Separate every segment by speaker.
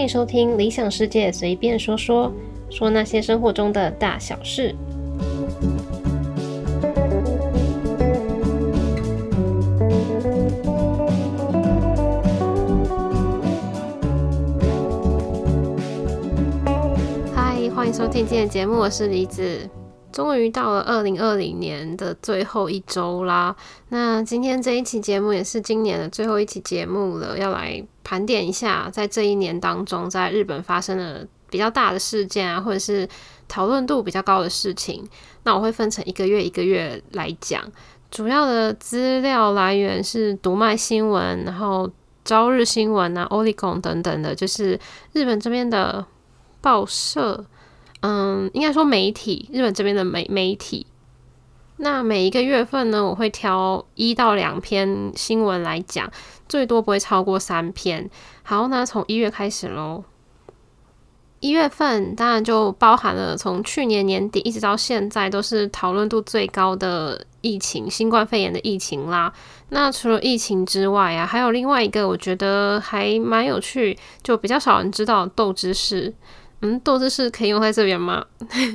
Speaker 1: 欢迎收听《理想世界随便说说》，说那些生活中的大小事。嗨，欢迎收听今天的节目，我是李子。终于到了二零二零年的最后一周啦！那今天这一期节目也是今年的最后一期节目了，要来盘点一下在这一年当中，在日本发生的比较大的事件啊，或者是讨论度比较高的事情。那我会分成一个月一个月来讲，主要的资料来源是读卖新闻，然后朝日新闻啊、o l i g o n 等等的，就是日本这边的报社。嗯，应该说媒体，日本这边的媒媒体。那每一个月份呢，我会挑一到两篇新闻来讲，最多不会超过三篇。好，那从一月开始喽。一月份当然就包含了从去年年底一直到现在都是讨论度最高的疫情，新冠肺炎的疫情啦。那除了疫情之外啊，还有另外一个我觉得还蛮有趣，就比较少人知道的斗知识。嗯，斗志是可以用在这边吗？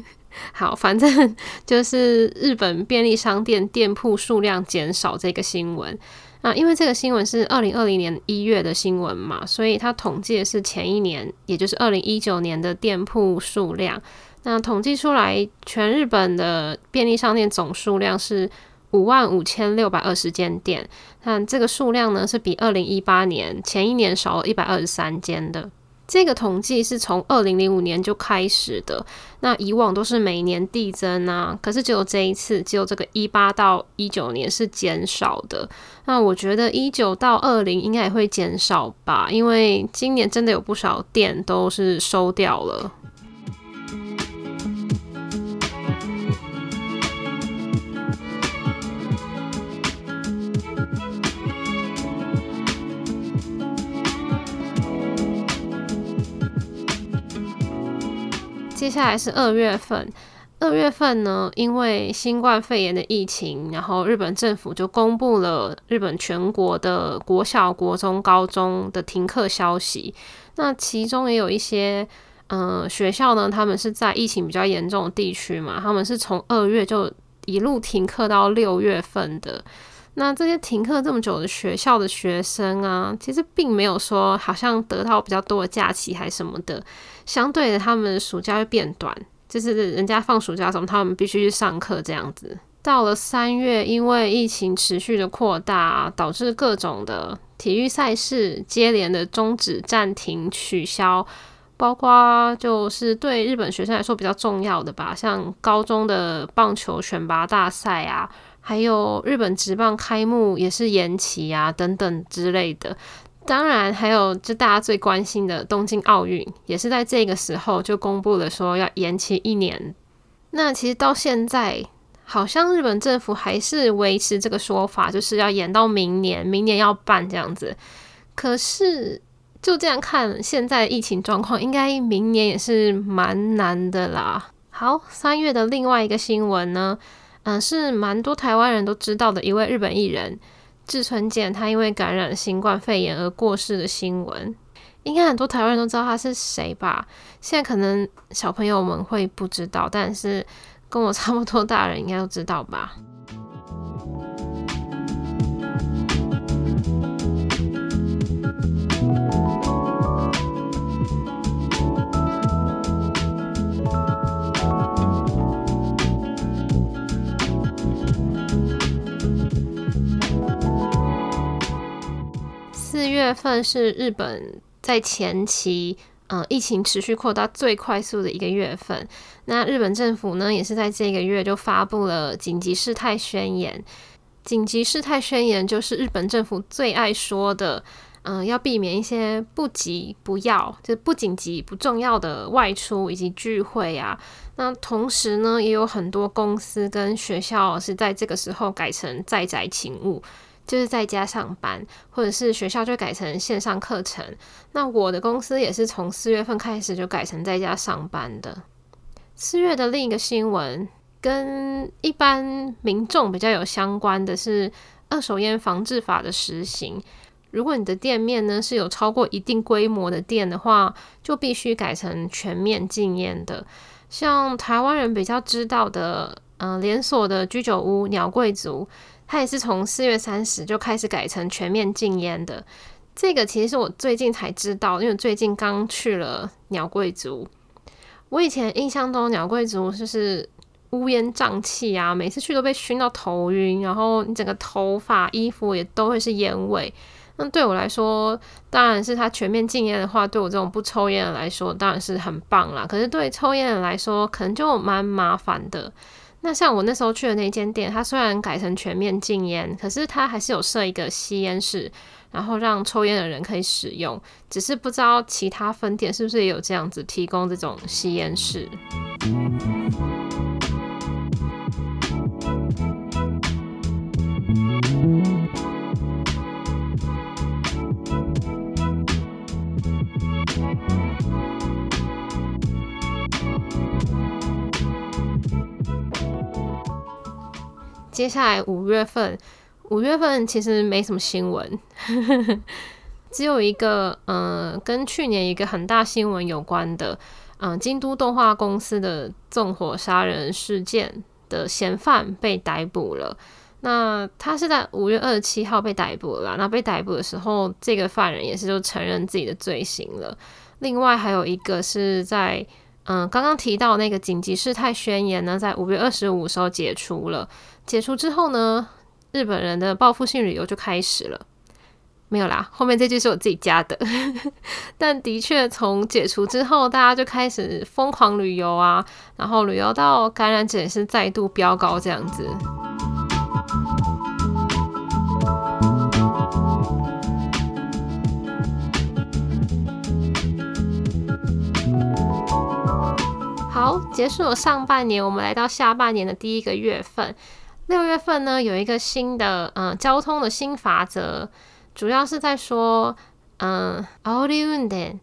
Speaker 1: 好，反正就是日本便利商店店铺数量减少这个新闻啊，因为这个新闻是二零二零年一月的新闻嘛，所以它统计的是前一年，也就是二零一九年的店铺数量。那统计出来，全日本的便利商店总数量是五万五千六百二十间店，那这个数量呢是比二零一八年前一年少了一百二十三间的。这个统计是从二零零五年就开始的，那以往都是每年递增啊，可是只有这一次，只有这个一八到一九年是减少的。那我觉得一九到二零应该也会减少吧，因为今年真的有不少店都是收掉了。接下来是二月份，二月份呢，因为新冠肺炎的疫情，然后日本政府就公布了日本全国的国小、国中、高中的停课消息。那其中也有一些，嗯，学校呢，他们是在疫情比较严重的地区嘛，他们是从二月就一路停课到六月份的。那这些停课这么久的学校的学生啊，其实并没有说好像得到比较多的假期还什么的，相对的，他们暑假会变短，就是人家放暑假什么，他们必须去上课这样子。到了三月，因为疫情持续的扩大，导致各种的体育赛事接连的终止、暂停、取消，包括就是对日本学生来说比较重要的吧，像高中的棒球选拔大赛啊。还有日本职棒开幕也是延期啊，等等之类的。当然，还有就大家最关心的东京奥运，也是在这个时候就公布了说要延期一年。那其实到现在，好像日本政府还是维持这个说法，就是要延到明年，明年要办这样子。可是就这样看，现在疫情状况，应该明年也是蛮难的啦。好，三月的另外一个新闻呢？嗯，是蛮多台湾人都知道的一位日本艺人志村健，他因为感染新冠肺炎而过世的新闻，应该很多台湾人都知道他是谁吧？现在可能小朋友们会不知道，但是跟我 差不多大人应该都知道吧。月份是日本在前期，呃，疫情持续扩大最快速的一个月份。那日本政府呢，也是在这个月就发布了紧急事态宣言。紧急事态宣言就是日本政府最爱说的，嗯，要避免一些不急不要，就不紧急不重要的外出以及聚会啊。那同时呢，也有很多公司跟学校是在这个时候改成在宅勤务。就是在家上班，或者是学校就改成线上课程。那我的公司也是从四月份开始就改成在家上班的。四月的另一个新闻跟一般民众比较有相关的是二手烟防治法的实行。如果你的店面呢是有超过一定规模的店的话，就必须改成全面禁烟的。像台湾人比较知道的，嗯，连锁的居酒屋鸟贵族，它也是从四月三十就开始改成全面禁烟的。这个其实是我最近才知道，因为最近刚去了鸟贵族。我以前印象中鸟贵族就是乌烟瘴气啊，每次去都被熏到头晕，然后你整个头发、衣服也都会是烟味。那对我来说，当然是他全面禁烟的话，对我这种不抽烟的来说，当然是很棒啦。可是对抽烟的来说，可能就蛮麻烦的。那像我那时候去的那间店，它虽然改成全面禁烟，可是它还是有设一个吸烟室，然后让抽烟的人可以使用。只是不知道其他分店是不是也有这样子提供这种吸烟室。接下来五月份，五月份其实没什么新闻，只有一个，嗯，跟去年一个很大新闻有关的，嗯，京都动画公司的纵火杀人事件的嫌犯被逮捕了。那他是在五月二十七号被逮捕了。那被逮捕的时候，这个犯人也是就承认自己的罪行了。另外还有一个是在，嗯，刚刚提到那个紧急事态宣言呢，在五月二十五时候解除了。解除之后呢，日本人的报复性旅游就开始了。没有啦，后面这句是我自己加的。但的确，从解除之后，大家就开始疯狂旅游啊，然后旅游到感染者也是再度飙高这样子。结束了上半年，我们来到下半年的第一个月份。六月份呢，有一个新的嗯交通的新法则，主要是在说嗯 a u d i u n d e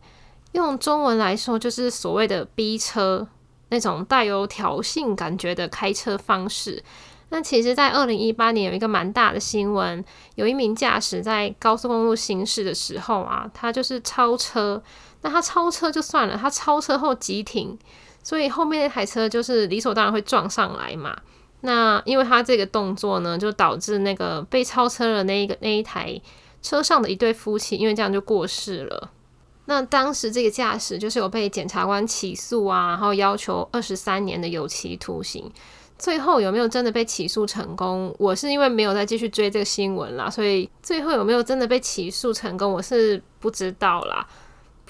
Speaker 1: 用中文来说就是所谓的逼车那种带有挑衅感觉的开车方式。那其实，在二零一八年有一个蛮大的新闻，有一名驾驶在高速公路行驶的时候啊，他就是超车。那他超车就算了，他超车后急停，所以后面那台车就是理所当然会撞上来嘛。那因为他这个动作呢，就导致那个被超车的那一个那一台车上的一对夫妻，因为这样就过世了。那当时这个驾驶就是有被检察官起诉啊，然后要求二十三年的有期徒刑。最后有没有真的被起诉成功？我是因为没有再继续追这个新闻啦，所以最后有没有真的被起诉成功，我是不知道啦。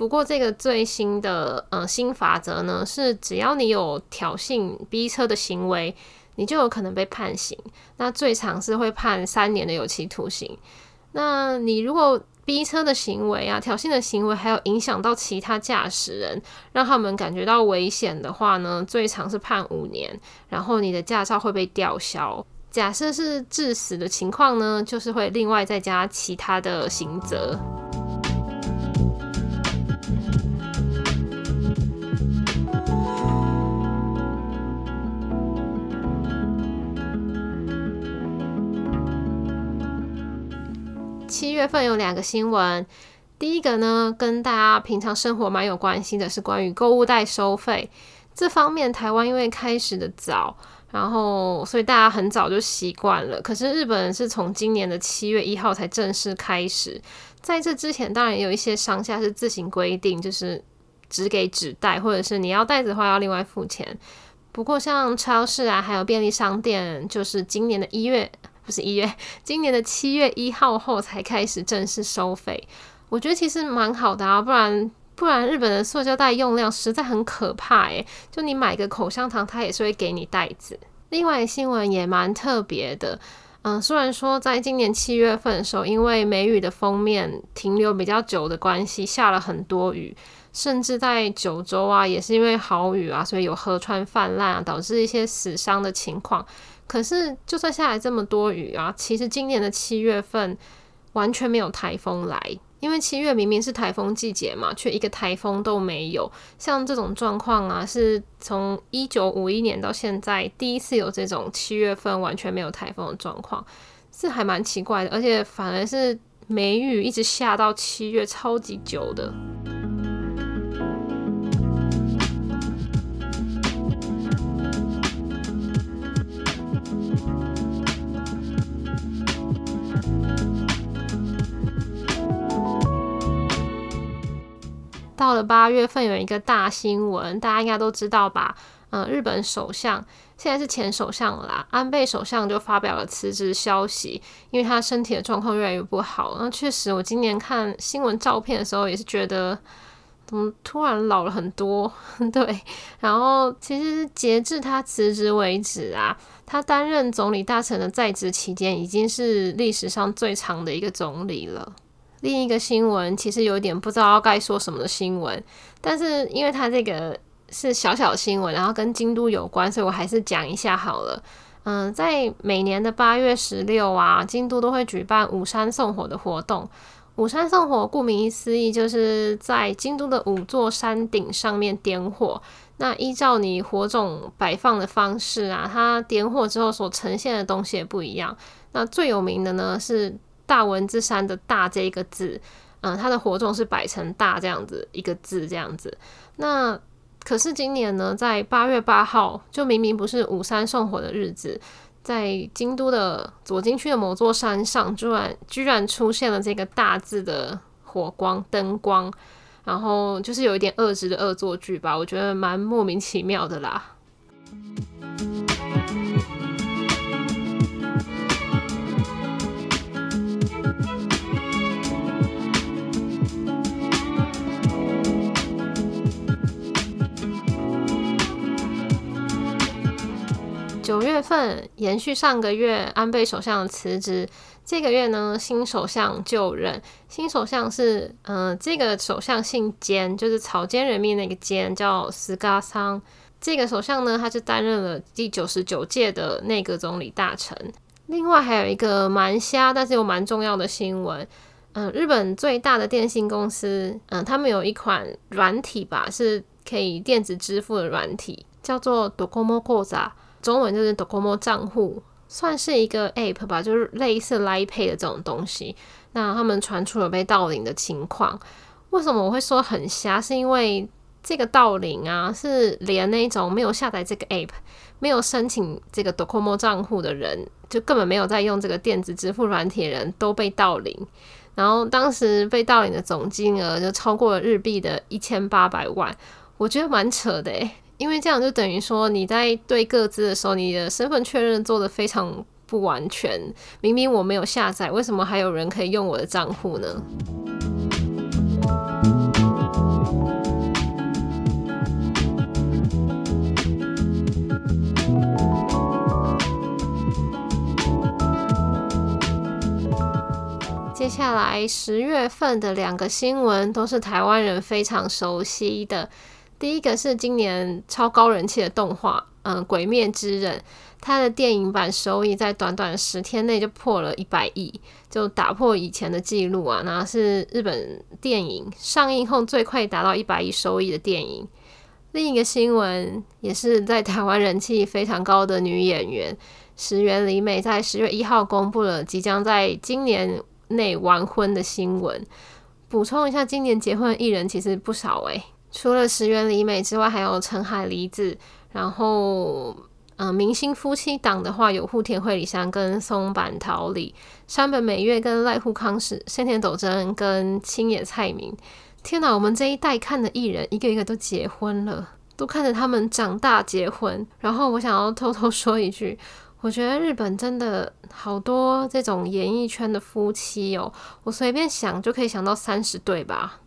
Speaker 1: 不过这个最新的呃新法则呢，是只要你有挑衅逼车的行为。你就有可能被判刑，那最长是会判三年的有期徒刑。那你如果逼车的行为啊、挑衅的行为，还有影响到其他驾驶人，让他们感觉到危险的话呢，最长是判五年，然后你的驾照会被吊销。假设是致死的情况呢，就是会另外再加其他的刑责。七月份有两个新闻，第一个呢跟大家平常生活蛮有关系的，是关于购物袋收费这方面。台湾因为开始的早，然后所以大家很早就习惯了。可是日本人是从今年的七月一号才正式开始，在这之前当然有一些商家是自行规定，就是只给纸袋，或者是你要袋子的话要另外付钱。不过像超市啊，还有便利商店，就是今年的一月。不是一月，今年的七月一号后才开始正式收费。我觉得其实蛮好的啊，不然不然日本的塑胶袋用量实在很可怕诶，就你买个口香糖，它也是会给你袋子。另外新闻也蛮特别的，嗯，虽然说在今年七月份的时候，因为梅雨的封面停留比较久的关系，下了很多雨，甚至在九州啊，也是因为好雨啊，所以有河川泛滥啊，导致一些死伤的情况。可是，就算下来这么多雨啊，其实今年的七月份完全没有台风来，因为七月明明是台风季节嘛，却一个台风都没有。像这种状况啊，是从一九五一年到现在第一次有这种七月份完全没有台风的状况，是还蛮奇怪的。而且反而是梅雨一直下到七月，超级久的。到了八月份，有一个大新闻，大家应该都知道吧？嗯，日本首相现在是前首相啦，安倍首相就发表了辞职消息，因为他身体的状况越来越不好。那确实，我今年看新闻照片的时候，也是觉得怎么突然老了很多。对，然后其实截至他辞职为止啊，他担任总理大臣的在职期间，已经是历史上最长的一个总理了。另一个新闻其实有点不知道该说什么的新闻，但是因为它这个。是小小新闻，然后跟京都有关，所以我还是讲一下好了。嗯，在每年的八月十六啊，京都都会举办五山送火的活动。五山送火顾名思义，就是在京都的五座山顶上面点火。那依照你火种摆放的方式啊，它点火之后所呈现的东西也不一样。那最有名的呢是大文字山的大这一个字，嗯，它的火种是摆成大这样子一个字这样子。那可是今年呢，在八月八号，就明明不是五山送火的日子，在京都的左京区的某座山上，居然居然出现了这个大字的火光灯光，然后就是有一点恶质的恶作剧吧，我觉得蛮莫名其妙的啦。份延续上个月安倍首相辞职，这个月呢新首相就任。新首相是，嗯，这个首相姓菅，就是草菅人命那个菅，叫石嘎桑。这个首相呢，他是担任了第九十九届的内阁总理大臣。另外还有一个蛮瞎，但是又蛮重要的新闻，嗯，日本最大的电信公司，嗯，他们有一款软体吧，是可以电子支付的软体，叫做 Docomo Koza。中文就是 Docomo 账户，算是一个 App 吧，就是类似 Line Pay 的这种东西。那他们传出了被盗领的情况，为什么我会说很瞎？是因为这个盗领啊，是连那种没有下载这个 App、没有申请这个 Docomo 账户的人，就根本没有在用这个电子支付软体的人都被盗领。然后当时被盗领的总金额就超过了日币的一千八百万，我觉得蛮扯的诶。因为这样就等于说你在对各自的时候，你的身份确认做的非常不完全。明明我没有下载，为什么还有人可以用我的账户呢？接下来十月份的两个新闻都是台湾人非常熟悉的。第一个是今年超高人气的动画，嗯，《鬼灭之刃》，它的电影版收益在短短十天内就破了一百亿，就打破以前的记录啊！那是日本电影上映后最快达到一百亿收益的电影。另一个新闻也是在台湾人气非常高的女演员石原里美，在十月一号公布了即将在今年内完婚的新闻。补充一下，今年结婚的艺人其实不少诶。除了石原里美之外，还有陈海梨子，然后，嗯，明星夫妻档的话有户田惠梨香跟松坂桃李，山本美月跟濑户康史，森田斗真跟青野菜明。天哪，我们这一代看的艺人一个一个都结婚了，都看着他们长大结婚。然后我想要偷偷说一句，我觉得日本真的好多这种演艺圈的夫妻哦，我随便想就可以想到三十对吧。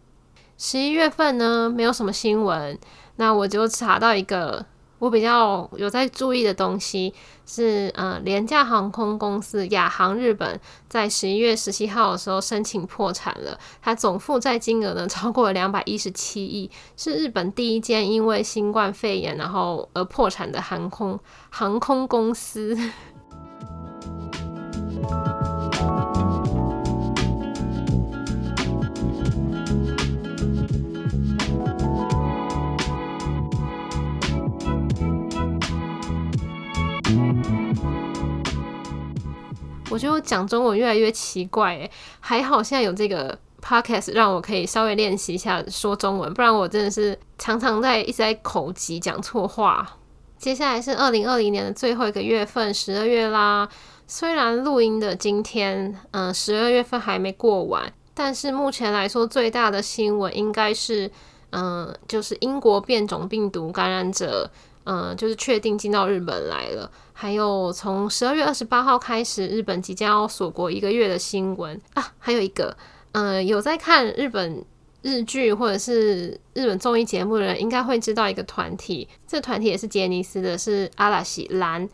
Speaker 1: 十一月份呢，没有什么新闻。那我就查到一个我比较有在注意的东西，是呃，廉价航空公司亚航日本在十一月十七号的时候申请破产了，它总负债金额呢超过了两百一十七亿，是日本第一间因为新冠肺炎然后而破产的航空航空公司。我觉得我讲中文越来越奇怪诶，还好现在有这个 podcast 让我可以稍微练习一下说中文，不然我真的是常常在一直在口急讲错话。接下来是二零二零年的最后一个月份，十二月啦。虽然录音的今天，嗯，十二月份还没过完，但是目前来说最大的新闻应该是，嗯，就是英国变种病毒感染者。嗯，就是确定进到日本来了。还有从十二月二十八号开始，日本即将要锁国一个月的新闻啊。还有一个，嗯，有在看日本日剧或者是日本综艺节目的人，应该会知道一个团体。这团体也是杰尼斯的，是阿拉西兰。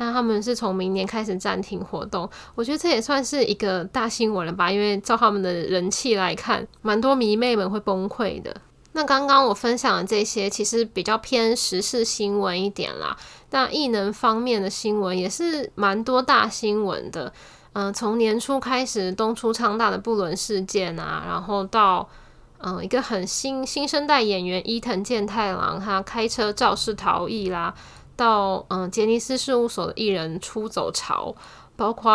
Speaker 1: 那他们是从明年开始暂停活动。我觉得这也算是一个大新闻了吧？因为照他们的人气来看，蛮多迷妹们会崩溃的。那刚刚我分享的这些，其实比较偏时事新闻一点啦。那艺能方面的新闻也是蛮多大新闻的。嗯，从年初开始东出昌大的不伦事件啊，然后到嗯一个很新新生代演员伊藤健太郎他开车肇事逃逸啦，到嗯杰尼斯事务所的艺人出走潮，包括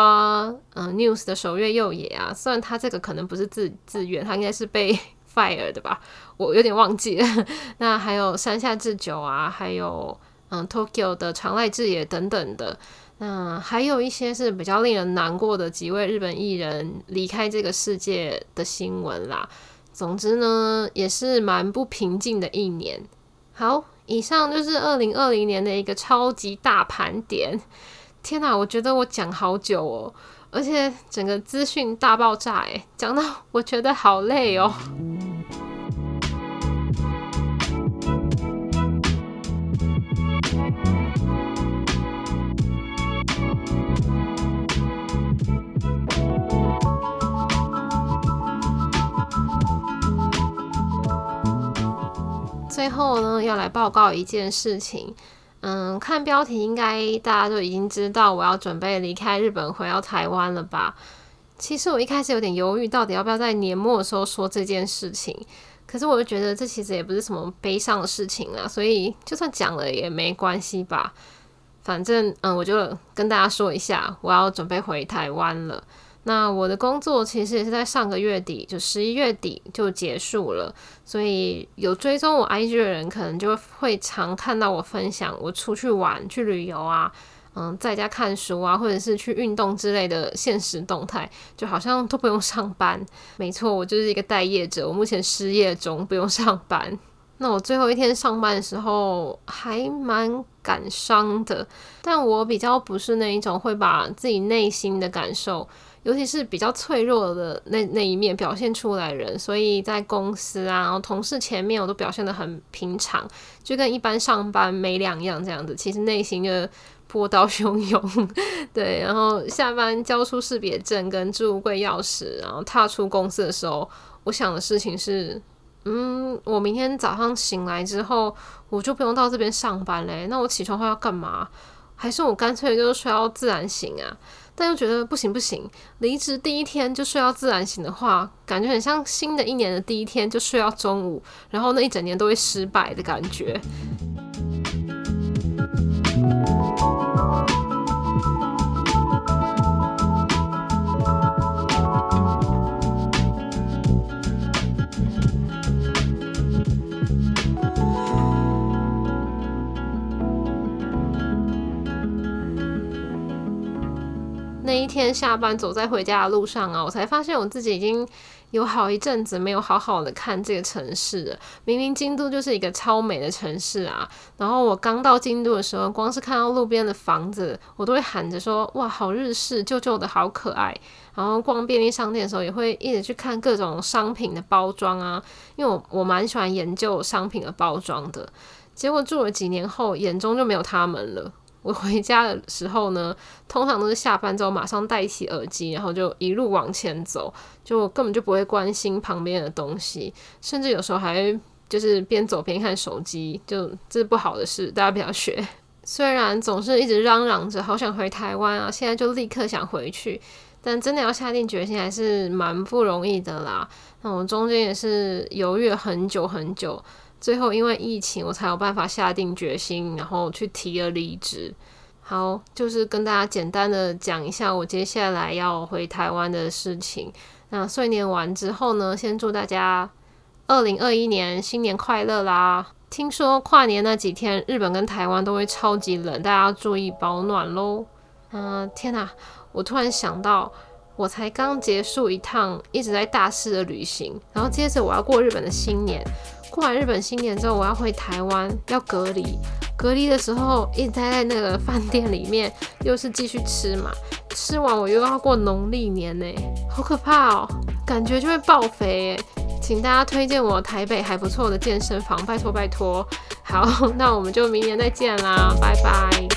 Speaker 1: 嗯 News 的守月佑也啊，虽然他这个可能不是自自愿，他应该是被。fire 的吧，我有点忘记了。那还有山下智久啊，还有嗯 Tokyo 的长濑智也等等的。那还有一些是比较令人难过的几位日本艺人离开这个世界的新闻啦。总之呢，也是蛮不平静的一年。好，以上就是二零二零年的一个超级大盘点。天哪，我觉得我讲好久哦。而且整个资讯大爆炸，哎，讲到我觉得好累哦。最后呢，要来报告一件事情。嗯，看标题应该大家都已经知道我要准备离开日本回到台湾了吧？其实我一开始有点犹豫，到底要不要在年末的时候说这件事情。可是我就觉得这其实也不是什么悲伤的事情啊，所以就算讲了也没关系吧。反正嗯，我就跟大家说一下，我要准备回台湾了。那我的工作其实也是在上个月底，就十一月底就结束了，所以有追踪我 IG 的人，可能就会常看到我分享我出去玩、去旅游啊，嗯，在家看书啊，或者是去运动之类的现实动态，就好像都不用上班。没错，我就是一个待业者，我目前失业中，不用上班。那我最后一天上班的时候还蛮感伤的，但我比较不是那一种会把自己内心的感受。尤其是比较脆弱的那那一面表现出来人，所以在公司啊，然后同事前面我都表现得很平常，就跟一般上班没两样这样子。其实内心就波涛汹涌，对。然后下班交出识别证跟置物柜钥匙，然后踏出公司的时候，我想的事情是，嗯，我明天早上醒来之后，我就不用到这边上班嘞。那我起床后要干嘛？还是我干脆就睡到自然醒啊？但又觉得不行不行，离职第一天就睡到自然醒的话，感觉很像新的一年的第一天就睡到中午，然后那一整年都会失败的感觉。天下班走在回家的路上啊，我才发现我自己已经有好一阵子没有好好的看这个城市了。明明京都就是一个超美的城市啊，然后我刚到京都的时候，光是看到路边的房子，我都会喊着说：“哇，好日式，旧旧的好可爱。”然后逛便利商店的时候，也会一直去看各种商品的包装啊，因为我我蛮喜欢研究商品的包装的。结果住了几年后，眼中就没有他们了。我回家的时候呢，通常都是下班之后马上戴起耳机，然后就一路往前走，就根本就不会关心旁边的东西，甚至有时候还就是边走边看手机，就这是不好的事，大家不要学。虽然总是一直嚷嚷着好想回台湾啊，现在就立刻想回去，但真的要下定决心还是蛮不容易的啦。那我中间也是犹豫了很久很久。最后因为疫情，我才有办法下定决心，然后去提了离职。好，就是跟大家简单的讲一下我接下来要回台湾的事情。那岁年完之后呢，先祝大家二零二一年新年快乐啦！听说跨年那几天，日本跟台湾都会超级冷，大家要注意保暖喽。嗯，天哪！我突然想到，我才刚结束一趟一直在大肆的旅行，然后接着我要过日本的新年。过完日本新年之后，我要回台湾，要隔离。隔离的时候，一直待在那个饭店里面，又是继续吃嘛。吃完我又要过农历年呢，好可怕哦，感觉就会爆肥哎。请大家推荐我台北还不错的健身房，拜托拜托。好，那我们就明年再见啦，拜拜。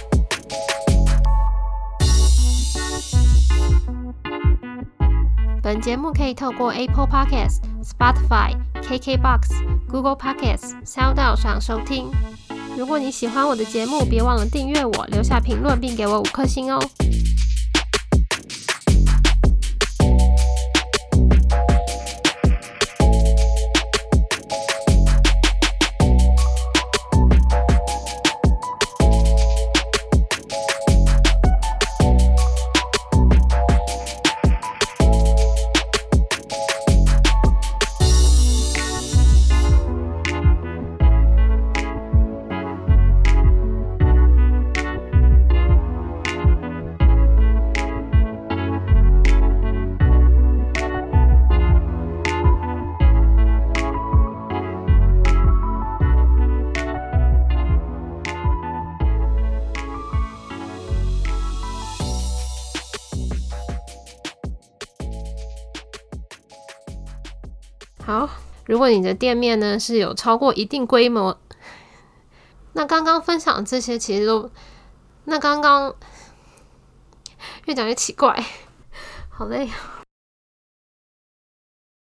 Speaker 1: 本节目可以透过 Apple Podcast、Spotify、KKBox、Google Podcasts、SoundCloud 上收听。如果你喜欢我的节目，别忘了订阅我，留下评论，并给我五颗星哦。如果你的店面呢是有超过一定规模，那刚刚分享这些其实都，那刚刚越讲越奇怪，好累。